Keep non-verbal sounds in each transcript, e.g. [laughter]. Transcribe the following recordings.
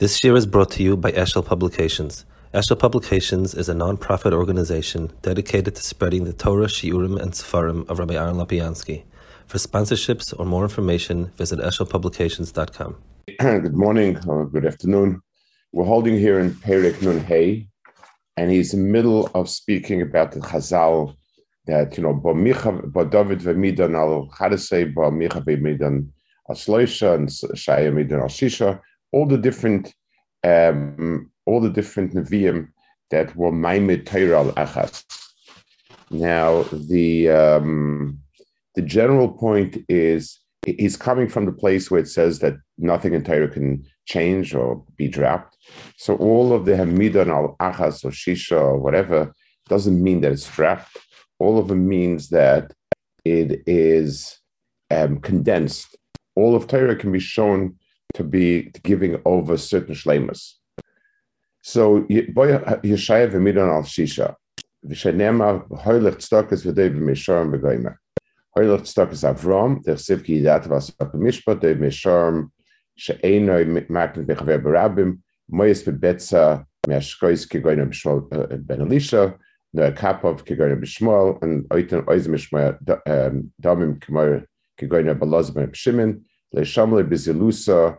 This year is brought to you by Eshel Publications. Eshel Publications is a non-profit organization dedicated to spreading the Torah, Shiurim, and Sefarim of Rabbi Aaron Lopiansky. For sponsorships or more information, visit eshelpublications.com. [clears throat] Good morning or good afternoon. We're holding here in Perek Nun Hey, and he's in the middle of speaking about the Chazal that, you know, Bo David v'midan al Chadasei, Bo Micha v'midan al Shloisha, and Shaya midan al Shisha, all the different um, all the different Nevi'im that were Maimed Torah Achas. Now, the um, the general point is he's coming from the place where it says that nothing in Torah can change or be dropped. So all of the Hamidon al Achas or Shisha or whatever doesn't mean that it's dropped. All of it means that it is um, condensed. All of Torah can be shown to be giving over certain shlemas. So Yeshaya v'midan al shisha v'shenema hoylech tzedakes v'dei v'misharim v'goymer. Hoylech tzedakes Avram der sivki yidat v'asap mishpat dei misharim she'enoi makin v'chaver barabim moyes bebetza me'ashkois kigoyner b'shmol uh, ben Elisha no kapov kigoyner b'shmol and oiten oiz mishmoya damim um, kigoyner b'loz ben b'shimin le'shamle b'zilusa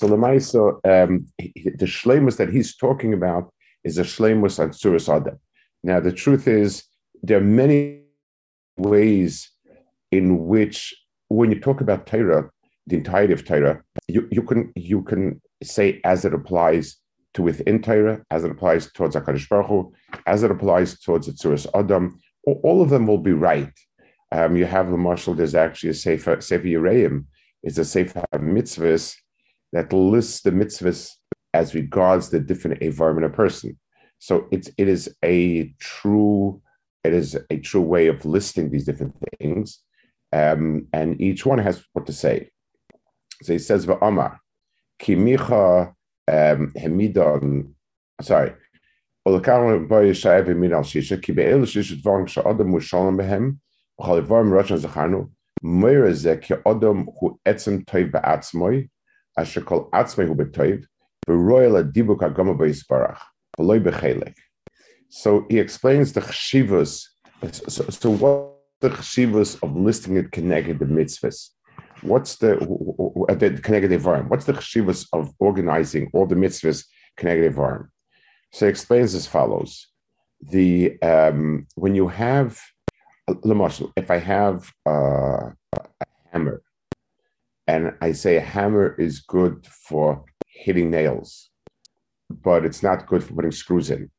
So Lemaisa, um, the shlemus that he's talking about is a shlemus on Adam. Now, the truth is, there are many ways in which, when you talk about Torah, the entirety of Torah, you, you can you can say as it applies to within Torah, as it applies towards Hakadosh Baruch Hu, as it applies towards the Tzuras Adam. All of them will be right. Um, you have the marshal. There's actually a Sefer Sefer Yereim. It's a Sefer Mitzvahs that lists the mitzvahs as regards the different Avarim in a person. So it's it is a true it is a true way of listing these different things, um, and each one has what to say. So he says va'amar kimicha um, hemidon. Sorry. Moira ze ki adam hu etzem toiv ba'atzmoi asher kol atzmehu v'royal adibuk. So he explains the chshivas. So, so what the chshivas of listing it connected the mitzvahs? What's the the connected varm? What's the chshivas of organizing all the mitzvahs connected varm? So he explains as follows: the um, when you have, uh, if I have uh, a hammer and I say a hammer is good for hitting nails, but it's not good for putting screws in.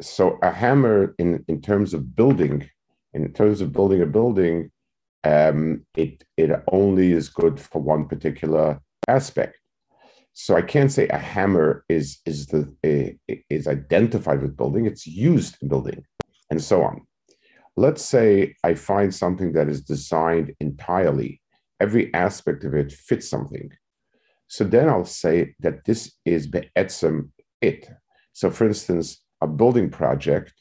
So a hammer, in, in terms of building, in terms of building a building, um, it it only is good for one particular aspect. So I can't say a hammer is is the is identified with building; it's used in building, and so on. Let's say I find something that is designed entirely every aspect of it fits something. So then I'll say that this is be'etzem it. So for instance, a building project,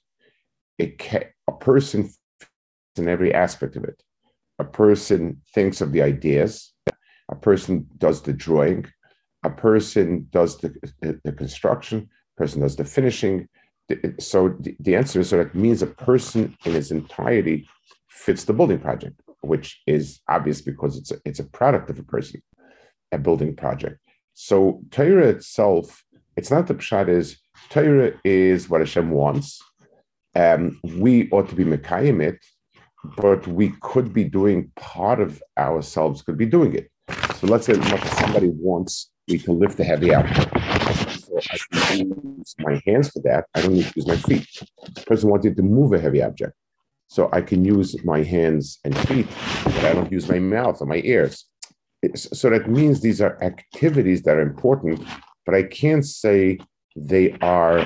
it ca- a person fits in every aspect of it. A person thinks of the ideas, a person does the drawing, a person does the, the, the construction, a person does the finishing. So the, the answer is so that means a person in its entirety fits the building project which is obvious because it's a, it's a product of a person, a building project. So Torah itself, it's not the pshat is Torah is what Hashem wants, um, we ought to be Mekayim it, but we could be doing part of ourselves, could be doing it. So let's say somebody wants me to lift a heavy object. So I can use my hands for that. I don't need to use my feet. The person wanted to move a heavy object. So I can use my hands and feet, but I don't use my mouth or my ears. So that means these are activities that are important, but I can't say they are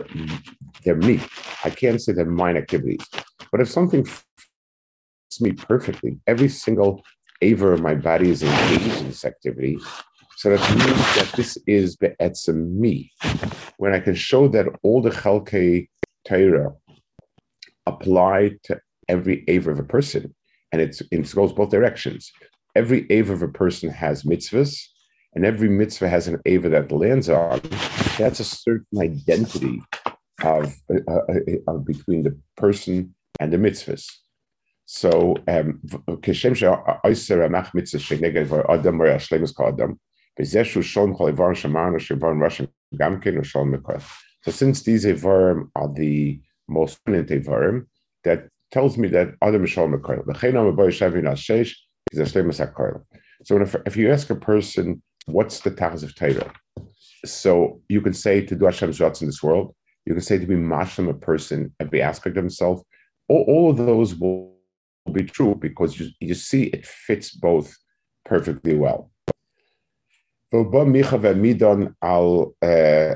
they're me. I can't say they're mine activities. But if something fits me perfectly, every single aver of my body is engaged in this activity. So that means that this is be'etzem me. When I can show that all the chalkei Torah apply to every aver of a person, and it's, it goes both directions. Every aver of a person has mitzvahs, and every mitzvah has an aver that lands on. That's a certain identity of, uh, uh, uh between the person and the mitzvahs. So, um, uh, so since these Evarim are the most prominent Evarim, that tells me that Adam is Shalom sheish is a shlemus HaKoil. So if, if you ask a person, what's the tachas of? So you can say to do Hashem's Ratz in this world, you can say to be mashlim a person, every aspect of himself. All, all of those will be true because you, you see it fits both perfectly well. al eh,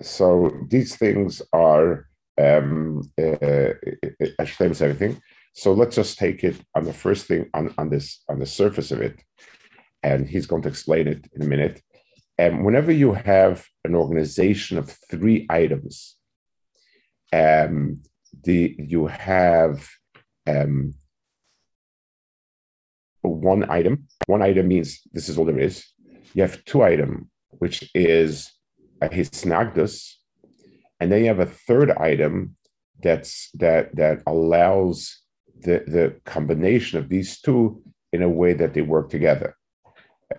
So these things are um, uh, Hashem everything. So let's just take it on the first thing on, on this on the surface of it, and he's going to explain it in a minute. And um, whenever you have an organization of three items, um, the you have um, one item. One item means this is all there is. You have two item, which is his snagdus, and then you have a third item that's that that allows the the combination of these two in a way that they work together.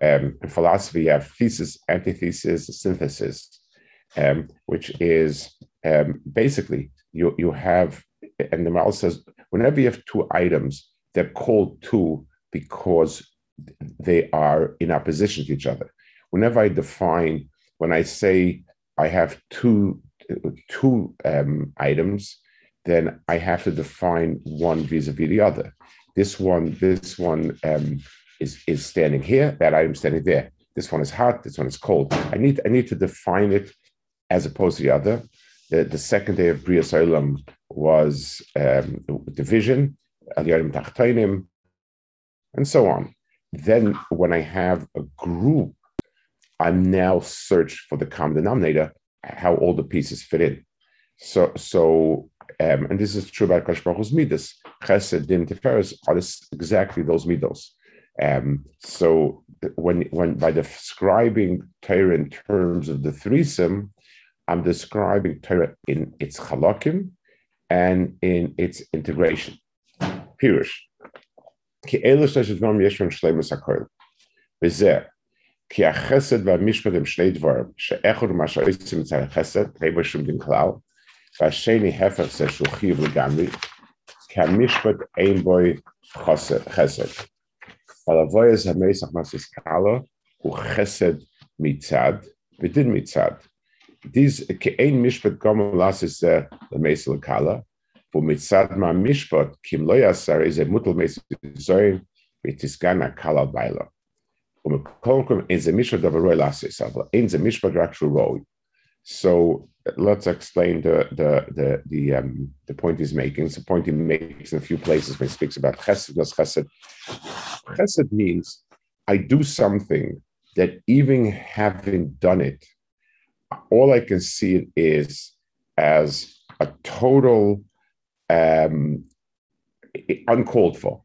Um, in philosophy, you have thesis, antithesis, synthesis, um, which is um, basically you you have, and the Mal says whenever you have two items, they're called two because they are in opposition to each other. Whenever I define when I say I have two two um, items, then I have to define one vis-a-vis the other. This one, this one um, is is standing here. That item standing there. This one is hot. This one is cold. I need I need to define it as opposed to the other. The, the second day of Bria Olam was um, division, and so on. Then when I have a group I'm now search for the common denominator, how all the pieces fit in. So, so um, and this is true about Kashbaruch's midas. Chesed, Din, Tiferes are this, exactly those midos. Um, so when when by describing Torah in terms of the threesome, I'm describing Torah in its halakim and in its integration. Pirush. כי החסד והמשפט הם שני דברים, שאחד הוא מה שעושים מצד החסד, רבע שום דין כלל, והשני הפך זה שהוא חיוב לגמרי, כי המשפט אין בו חסד. אבל אבוי איזה המסך מסוס קלו, הוא חסד מצד ודין מצד. דיז, כי אין משפט גם לעשות זה למסך לקלה, ומצד מהמשפט, כי אם לא יעשר איזה מוטל מסך זוין, ותסגן הקלה בילה. So let's explain the the the the, um, the point he's making. It's a point he makes in a few places when he speaks about chesed. Chesed. Chesed means I do something that even having done it, all I can see it is as a total um, uncalled for.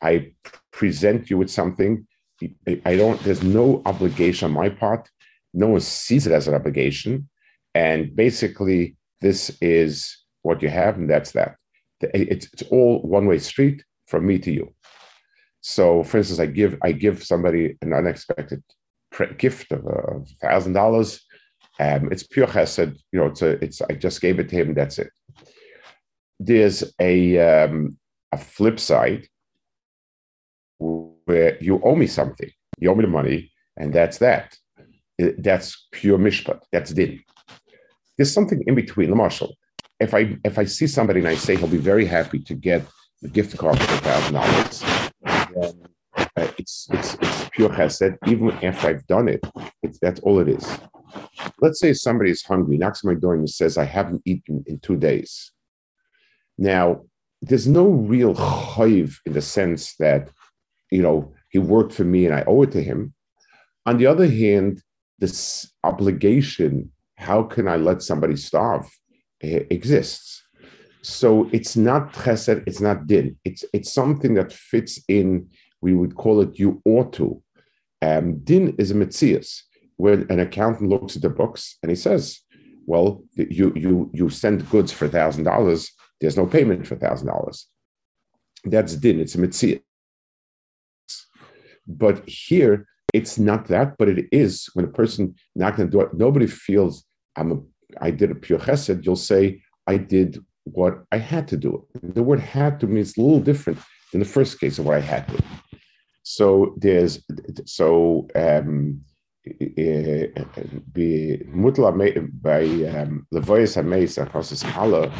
I present you with something. I don't. There's no obligation on my part. No one sees it as an obligation, and basically, this is what you have, and that's that. It's, it's all one way street from me to you. So, for instance, I give I give somebody an unexpected gift of a thousand dollars. Um, it's pure chesed. You know, it's a, it's. I just gave it to him. That's it. There's a um, a flip side where you owe me something. You owe me the money, and that's that. That's pure mishpat. That's din. There's something in between. The marshal. If I if I see somebody and I say he'll be very happy to get the gift card for thousand dollars, uh, it's it's it's pure chesed. Even after I've done it, it's that's all it is. Let's say somebody is hungry, knocks on my door and says, "I haven't eaten in two days." Now, there's no real chayiv in the sense that you know he worked for me and I owe it to him. On the other hand, this obligation, how can I let somebody starve, exists. So it's not chesed, it's not din. It's it's something that fits in. We would call it you ought to. Um, din is a mitzias, where an accountant looks at the books and he says, "Well, you you you send goods for thousand dollars. There's no payment for thousand dollars. That's din. It's a mitzias. But here, it's not that, but it is when a person knocks on the door. Nobody feels I'm a I did a pure chesed. You'll say I did what I had to do. The word had to means a little different than the first case of what I had to. So there's so um mutla by um, levoyas hameis across the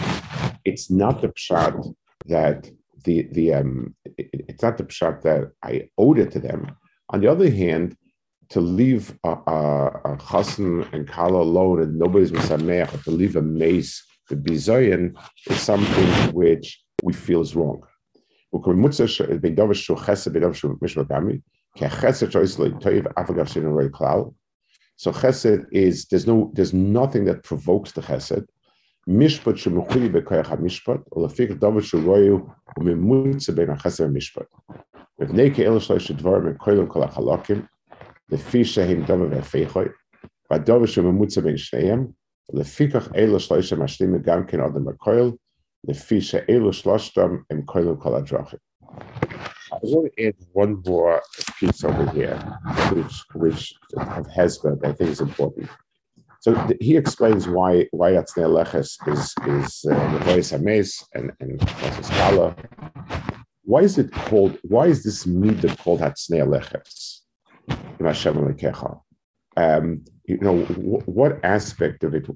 it's not the pshat that the the um it's not the pshat that I owed it to them. On the other hand, to leave a, a, a and kala alone and nobody's misameach, to leave a mace the bizayin is something which we feel is wrong. So chesed is there's no there's nothing that provokes the chesed. Mishpat shemuchuli bekoyach hamishpat, or lefik davar sheroyu umimutze ben chesed mishpat. Mevnei ke'el shloish dvarim mekoylim kol hachalakim, lefi shehim davar ve'feichoy, v'davar shemumutze ben shneim, לפיכך אלו שלושה משלימים גם כן אדם הכויל, לפי שאלו שלושתם הם כוילים כל הדרכים. I want to add one more piece over here, which which of Hezbollah I think is important. So th- he explains why why Atznei Leches is is uh, the voice Ames and and Skala. Why is it called? Why is this midah called Atznei Leches? Um, you know, w- what aspect of it?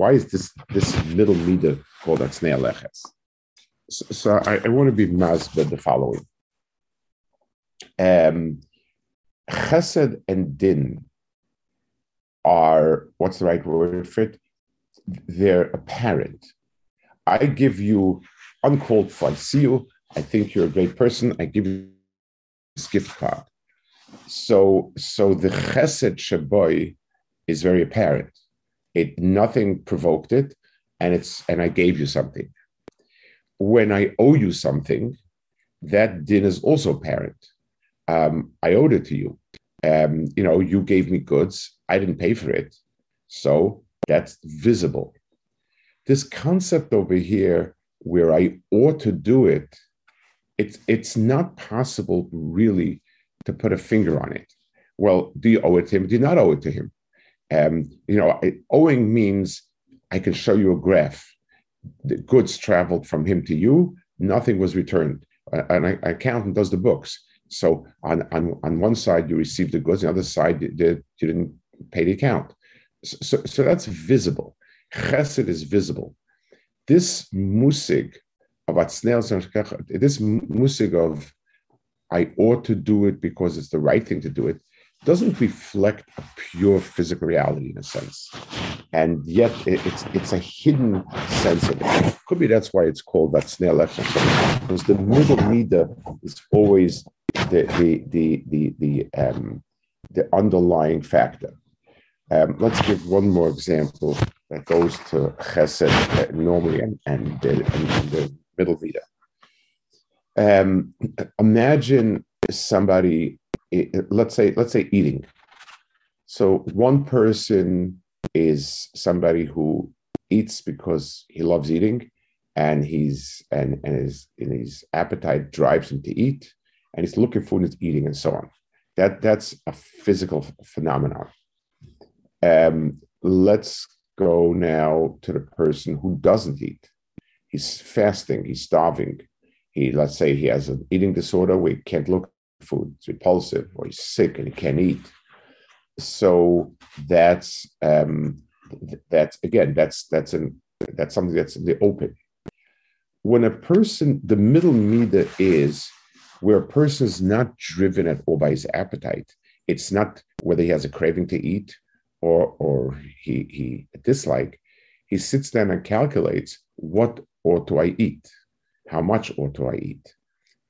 Why is this this middle midah called atzneya leches? So, so I, I, want to be masbed the following: um, Chesed and din are what's the right word for it? They're apparent. I give you uncalled for. I see you. I think you're a great person. I give you this gift card. So, so the Chesed Shaboy is very apparent. It nothing provoked it, and it's and I gave you something. When I owe you something, that din is also apparent. Um, I owed it to you. Um, you know, you gave me goods. I didn't pay for it, so that's visible. This concept over here, where I ought to do it, it's it's not possible really to put a finger on it. Well, do you owe it to him? Do you not owe it to him? Um, you know, owing means I can show you a graph. The goods traveled from him to you, nothing was returned. An accountant does the books. So on, on, on one side, you received the goods, the other side, you, did, you didn't pay the account. So, so that's visible. Chesed is visible. This musig of this musig of I ought to do it because it's the right thing to do it, doesn't reflect a pure physical reality in a sense. And yet it's it's a hidden sense of it. Could be that's why it's called that snail because the middle midah is always the the the the the, um, the underlying factor. Um, let's give one more example that goes to chesed uh, normally and, and, uh, and, the middle midah. Um, imagine somebody, let's say, let's say eating. So one person is somebody who eats because he loves eating, and he's and and his and his appetite drives him to eat, and he's looking for he's eating and so on. That that's a physical phenomenon. Um, let's go now to the person who doesn't eat. He's fasting. He's starving. He let's say he has an eating disorder where he can't look food. It's repulsive, or he's sick and he can't eat. So that's um, that's again that's that's an that's something that's in the open. When a person, the middle meter is where a person is not driven at all by his appetite. It's not whether he has a craving to eat or or he he dislike. He sits down and calculates what ought to I eat, how much ought to I eat.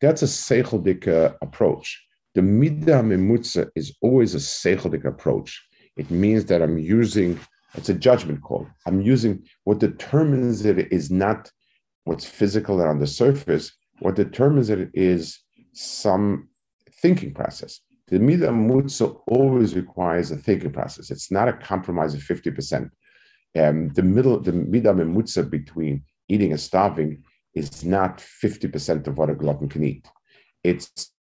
That's a seicheldik approach. The midah memutza is always a seicheldik approach. It means that I'm using it's a judgment call. I'm using what determines it is not what's physical and on the surface. What determines it is some thinking process. The Mida Mutza always requires a thinking process. It's not a compromise of 50%. Um, the middle, the Mida Mutza between eating and starving is not 50% of what a glutton can eat. It's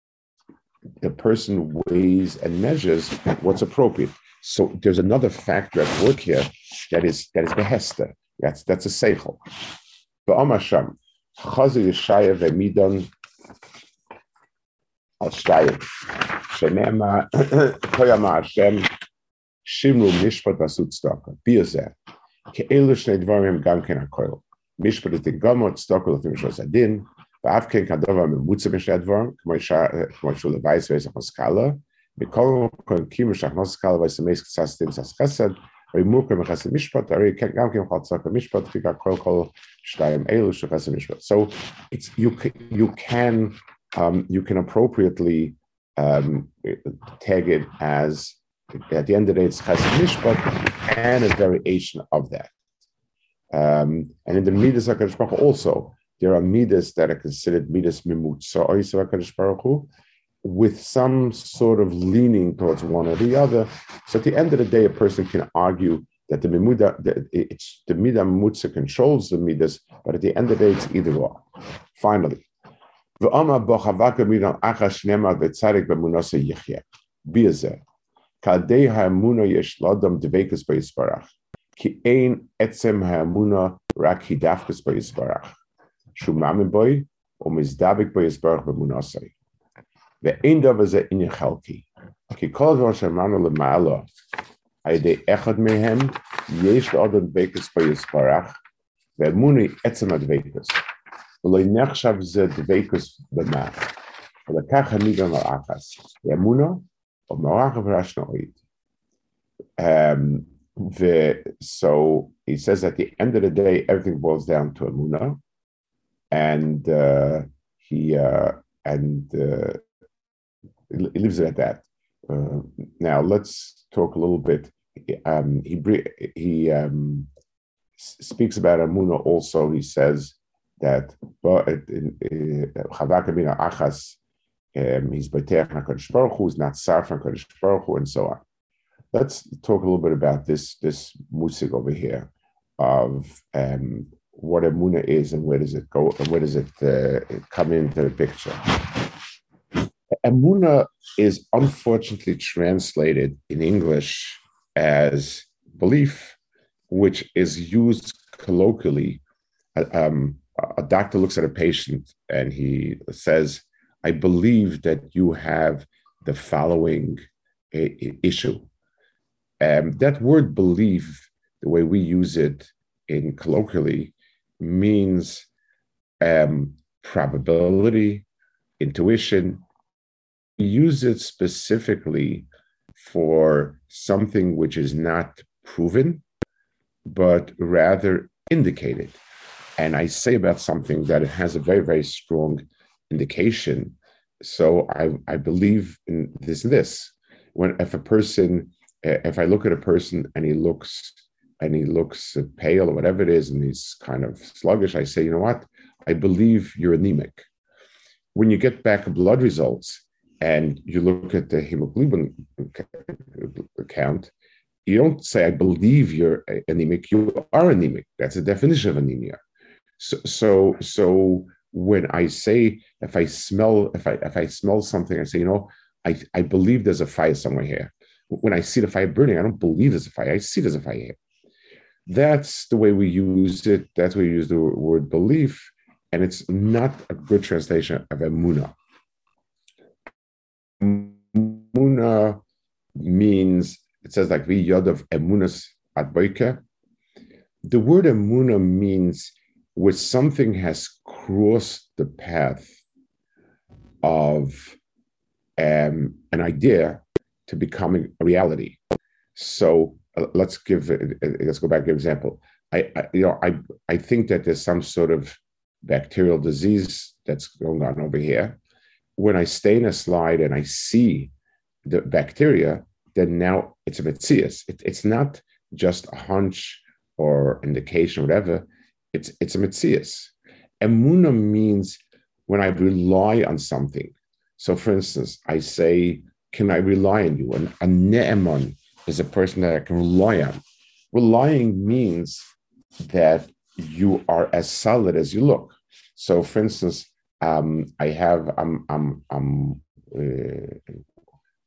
the person weighs and measures what's appropriate. So there's another factor at work here that is that is behester. That's that's a seichel. Ba'amasham chazer yeshaya ve'midon al shtayim shenema koyama Hashem shimru mishpat vasut staka biyazeh ke'elu shnei dvarim gam ken hakoil Mishpatit Gomot, Stokul of Mishos Adin, Vavkin Kadova Mimutsa Mishadvar, Kmoishul Vice Vesa Moskala, Mikol Kim Shachnos Skala Vesa Mesk Sastim Sas Chesed, Rimukim Chesed Mishpat, Ari Gam Kim Chatzaka Mishpat, Kol Shtayim Mishpat. So it's, you, you can, um, you can appropriately um, tag it as, at the end of the day, it's Chesed Mishpat and a variation of that. Um, and in the midas Hakadosh Baruch Hu also there are midas that are considered midas Hakadosh Baruch Hu, with some sort of leaning towards one or the other. So at the end of the day, a person can argue that the mimuda, that it's the mida mutza controls the midas, but at the end of the day, it's either or. Finally, v'ama bochavaka midan achash nema v'tzadik b'munasa yichya. Biazer. Kadei ha'amuna yesh ladam devekas b'yisbarach. Ki ein etzem ha'amuna rak hidafkas b'yisbarach. Shumamin boy, o mizdabik b'yisbarach b'munasai. ואין דבר זה עניין חלקי. כי כל דבר שאמרנו למעלה, על ידי אחד מהם, יש לאדם דבקס ביספרח, ואמוני עצם הדבקס. ולא נחשב זה דבקס במח. ולקח אני גם על אחס. ואמונו, או מרח ורשנאית. Um, so he says at the end of the day, everything boils down to Amuna, and uh, he uh, and uh, it leaves it at that. Uh, now let's talk a little bit. Um, he he um, speaks about Amuna also. He says that Achas, um, he's Bateach Baruch Hu, not Sar from Baruch Hu, and so on. Let's talk a little bit about this this musik over here of um, what Amuna is and where does it go and where does it uh, come into the picture. Amuna is unfortunately translated in English as belief, which is used colloquially. Um, a doctor looks at a patient and he says, I believe that you have the following issue. Um, that word belief, the way we use it in colloquially, means um, probability, intuition, We use it specifically for something which is not proven, but rather indicated. And I say about something that it has a very, very strong indication. So I, I believe in this this. When if a person, Uh, if I look at a person and he looks and he looks pale or whatever it is, and he's kind of sluggish, I say, you know what? I believe you're anemic. when you get back blood results and you look at the hemoglobin count, you don't say, I believe you're uh, anemic, you are anemic. That's the definition of anemia. So, so, so when I say, if I smell, if I if I smell something, I say, you know, I, I believe there's a fire somewhere here. When I see the fire burning, I don't believe there's a fire. I see there's a fire. That's the way we use it. That's why we use the word belief, and it's not a good translation of emuna. Emuna means it says like the yod of emunas adboike. The word emuna means where something has crossed the path of um, an idea to becoming a reality. So uh, let's give uh, let's go back to an example. I, I, you know I I think that there's some sort of bacterial disease that's going on over here. When I stay in a slide and I see the bacteria, then now it's a metzias. It, it's not just a hunch or indication or whatever. It's it's a metzias. Emuna means when I rely on something. So, for instance, I say, "Can I rely on you?" And a ne'eman is a person that I can rely on. Relying means that you are as solid as you look. So, for instance, um, I have I'm I'm I'm uh,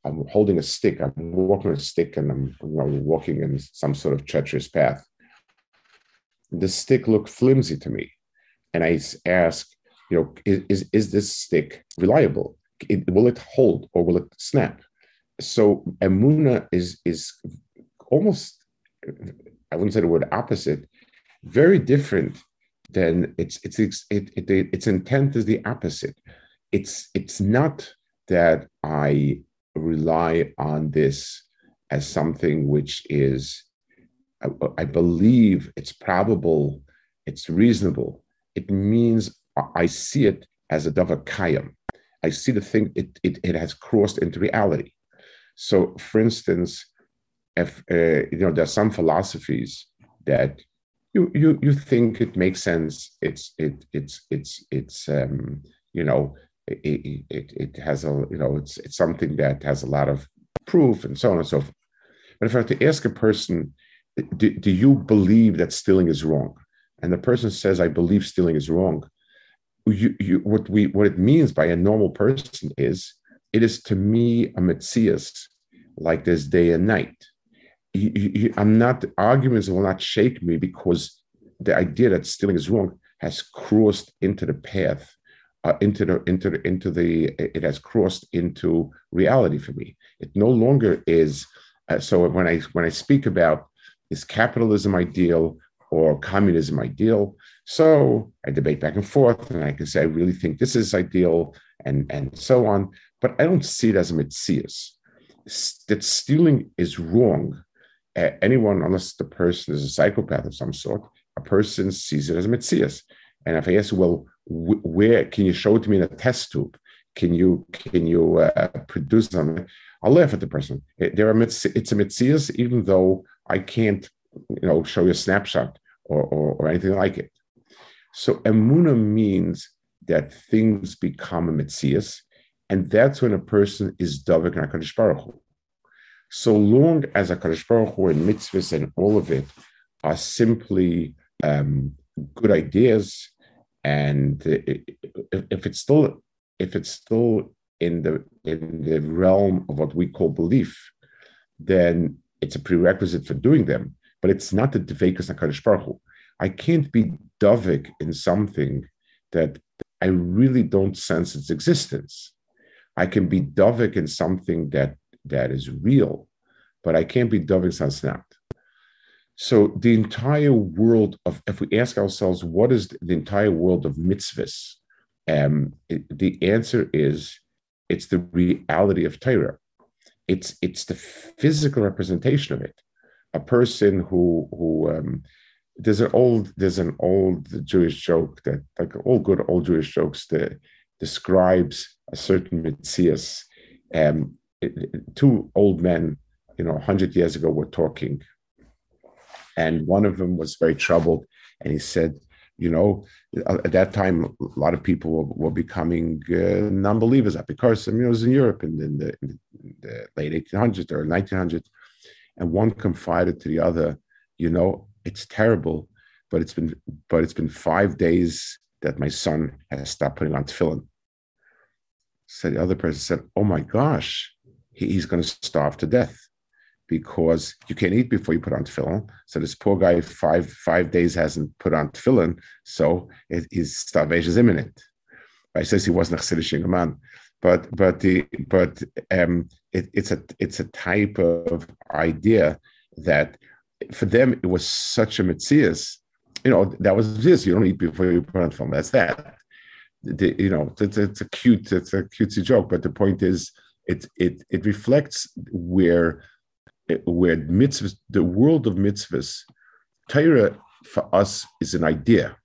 I'm holding a stick. I'm walking a stick, and I'm you know, walking in some sort of treacherous path. The stick looked flimsy to me, and I ask, you know, is, is this stick reliable? It, will it hold or will it snap? so emuna is is almost I wouldn't say the word opposite, very different than its its it, it, its intent is the opposite. It's it's not that I rely on this as something which is I, I believe it's probable, it's reasonable. It means I see it as a davar kayam. I see the thing, it, it, it has crossed into reality. So, for instance, if uh, you know, there are some philosophies that you you you think it makes sense. It's it it's it's it's um, you know it, it it has a you know it's it's something that has a lot of proof and so on and so forth. But if I have to ask a person, do, do you believe that stealing is wrong? And the person says, I believe stealing is wrong. You, you, what we what it means by a normal person is it is to me a metzias like this day and night. You, I'm not, arguments will not shake me because the idea that stealing is wrong has crossed into the path, uh, into the, into the, into the, it has crossed into reality for me. It no longer is. Uh, so when I, when I speak about is capitalism ideal or communism ideal? So I debate back and forth, and I can say I really think this is ideal, and and so on. But I don't see it as a metzias. That stealing is wrong. Uh, anyone, unless the person is a psychopath of some sort, a person sees it as a metzias. And if I ask, well, wh- where can you show it to me in a test tube? Can you can you uh, produce something? I'll laugh at the person. It, there are mitz- it's a metzias, even though I can't, you know, show you a snapshot or, or, or anything like it. So emuna means that things become a metzias, and that's when a person is Davik HaKadosh Baruch Hu. So long as HaKadosh Baruch Hu and mitzvahs and all of it are simply um, good ideas, and if it's still if it's still in the in the realm of what we call belief, then it's a prerequisite for doing them. But it's not the Dvekas HaKadosh Baruch Hu. I can't be Davik in something that I really don't sense its existence. I can be dovik in something that that is real, but I can't be dovik sans not. So the entire world of, if we ask ourselves, what is the entire world of mitzvahs? Um, it, the answer is, it's the reality of Torah. It's it's the physical representation of it. A person who who um, there's an old there's an old Jewish joke that like all good old Jewish jokes that describes a certain Metzias. Um, two old men, you know, 100 years ago were talking. And one of them was very troubled. And he said, You know, at that time, a lot of people were, were becoming uh, non-believers. Because I mean, it was in Europe in, in, the, in, the, late 1800s or 1900s, and one confided to the other, you know, it's terrible, but it's been but it's been five days that my son has stopped putting on tefillin. So the other person said, "Oh my gosh, he, he's going to starve to death." because you can't eat before you put on tefillin. So this poor guy, five five days hasn't put on tefillin, so it, his starvation is imminent. I says he wasn't a Chassidish man, but but the but um, it, it's a it's a type of idea that for them it was such a mitzias. You know that was this. You don't eat before you put on tefillin. That's that. The, you know it's, it's a cute it's a cutesy joke, but the point is it it it reflects where where mitzvahs, the world of mitzvahs, Torah for us is an idea,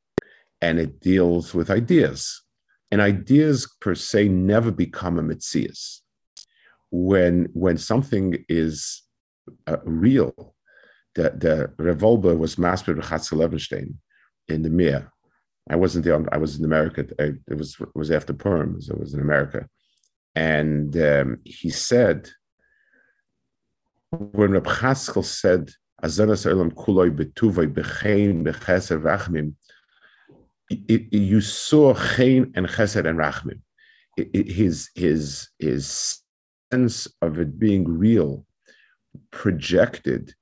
and it deals with ideas. And ideas per se never become a mitzias. When when something is uh, real, the the revolver was mastered by Chatzkel Levenstein in the Mir. I wasn't there. I was in America. it was was after Purim, so it was in America, and um, he said when Reb Chaskel said, Azaras Olam Kuloi Betuvai Bechein Becheser Rachmim, you saw Chein and Chesed and Rachmim. His, his, his sense of it being real projected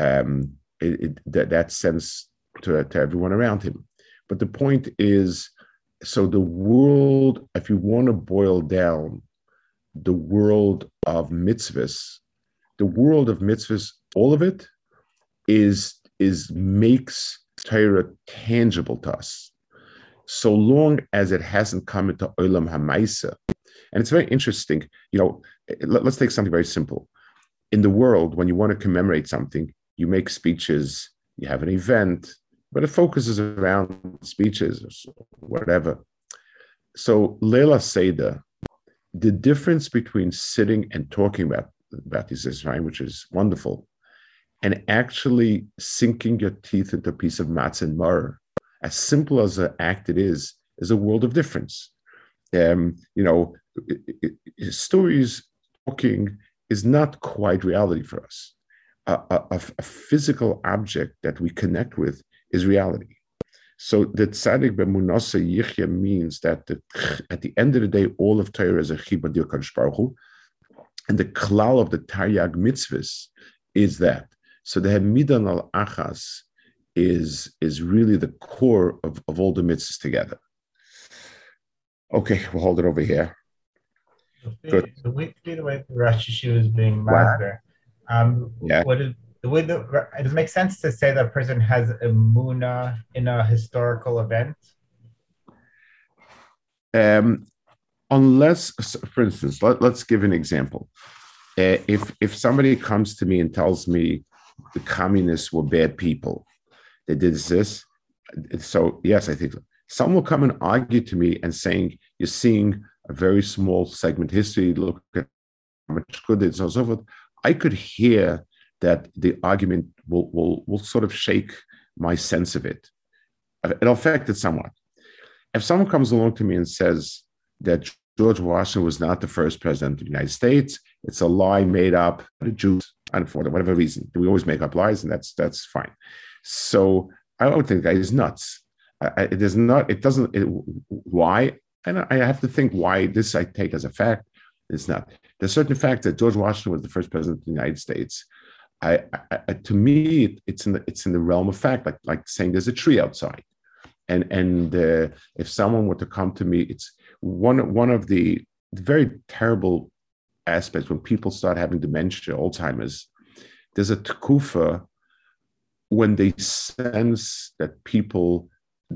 um, it, it, that, that sense to, to everyone around him. But the point is so the world, if you want to boil down the world of mitzvahs, the world of mitzvahs, all of it, is is makes Torah tangible to us. So long as it hasn't come into Olam Hamaisa. And it's very interesting. You know, let, us take something very simple. In the world, when you want to commemorate something, you make speeches, you have an event, but it focuses around speeches or whatever. So Leila Seder, the difference between sitting and talking about about this right, which is wonderful, and actually sinking your teeth into a piece of matzah and mar, as simple as an act it is, is a world of difference. Um, you know, it, it, stories talking is not quite reality for us. A, a, a, physical object that we connect with is reality. So the tzaddik b'munasa yichya means that the, at the end of the day, all of Torah is a chibad Baruch Hu, and the klal of the Taryag mitzvahs is that. So the Hamidan al Achas is, is really the core of, of all the mitzvahs together. Okay, we'll hold it over here. Good. The way, the way the Rosh Hashanah is being master, um, yeah. what is, the way the, does it make sense to say that a person has a muna in a historical event? Um, unless, for instance, let, us give an example. Uh, if if somebody comes to me and tells me the communists were bad people, they did this, so yes, I think some will come and argue to me and saying you're seeing a very small segment history. Look at how much good it's and so forth. I could hear that the argument will will will sort of shake my sense of it. It'll affect it somewhat. If someone comes along to me and says that George Washington was not the first president of the United States. It's a lie made up by the Jews, and for whatever reason. We always make up lies, and that's that's fine. So I would think that is nuts. it is not. It doesn't. It, why? And I have to think why this I take as a fact. It's not. There's certain fact that George Washington was the first president of the United States. I, I, to me, it's in the it's in the realm of fact, like like saying there's a tree outside, and and uh, if someone were to come to me, it's one one of the very terrible aspects when people start having dementia, Alzheimer's. There's a takufa when they sense that people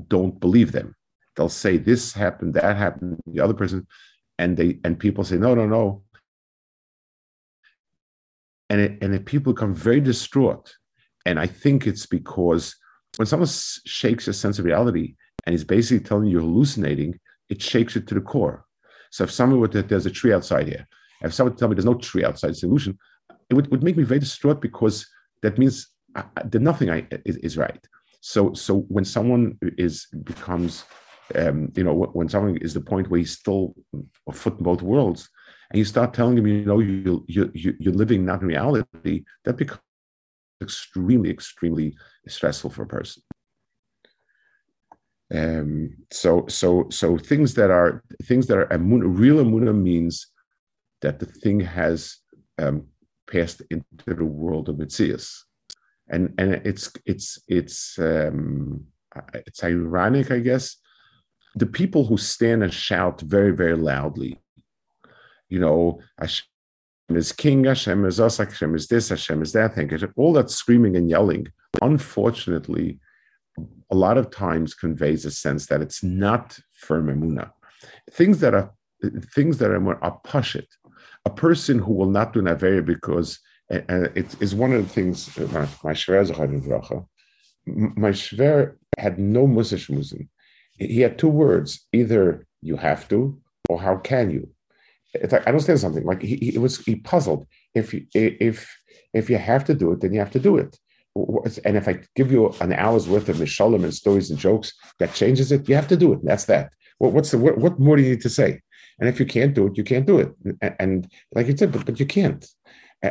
don't believe them. They'll say this happened, that happened, the other person, and they and people say no, no, no. And it, and people become very distraught. And I think it's because when someone shakes your sense of reality and is basically telling you you're hallucinating, it shakes it to the core. So if someone would there's a tree outside here, if someone tell me there's no tree outside solution, it would, would make me very distraught because that means I, the nothing I, is, is, right. So so when someone is becomes um, you know when someone is the point where he's still a foot in both worlds, and you start telling him, you know, you you, you you're living not in reality, that becomes extremely extremely stressful for a person. Um, so so so things that are things that are emunah, real emunah means that the thing has um, passed into the world of Mitzias. And and it's it's it's um, it's ironic, I guess. The people who stand and shout very very loudly, you know, Hashem is king, Hashem is us, Hashem is this, Hashem is that thing. All that screaming and yelling, unfortunately, a lot of times conveys a sense that it's not firm emuna. Things that are things that are more are. A person who will not do an because eh, eh, and it is one of the things uh, my, my shver my shver had no musish musim. He had two words: either you have to or how can you. It's like I understand something. Like he, he was he puzzled. If you, if if you have to do it, then you have to do it. And if I give you an hour's worth of mishalim and stories and jokes that changes it, you have to do it. That's that. Well, what's the what, what more do you need to say? And if you can't do it, you can't do it. And, and like you said, but, but you can't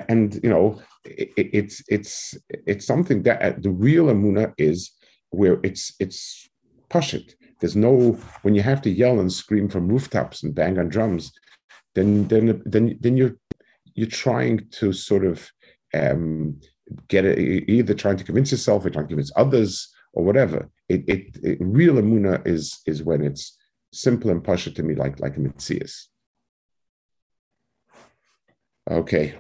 and you know it, it's it's it's something that uh, the real amuna is where it's it's it. There's no when you have to yell and scream from rooftops and bang on drums, then then then then you're you're trying to sort of um, get it, either trying to convince yourself or trying to convince others or whatever. It, it, it real amuna is is when it's simple and pashut to me like like a mitzias. Okay.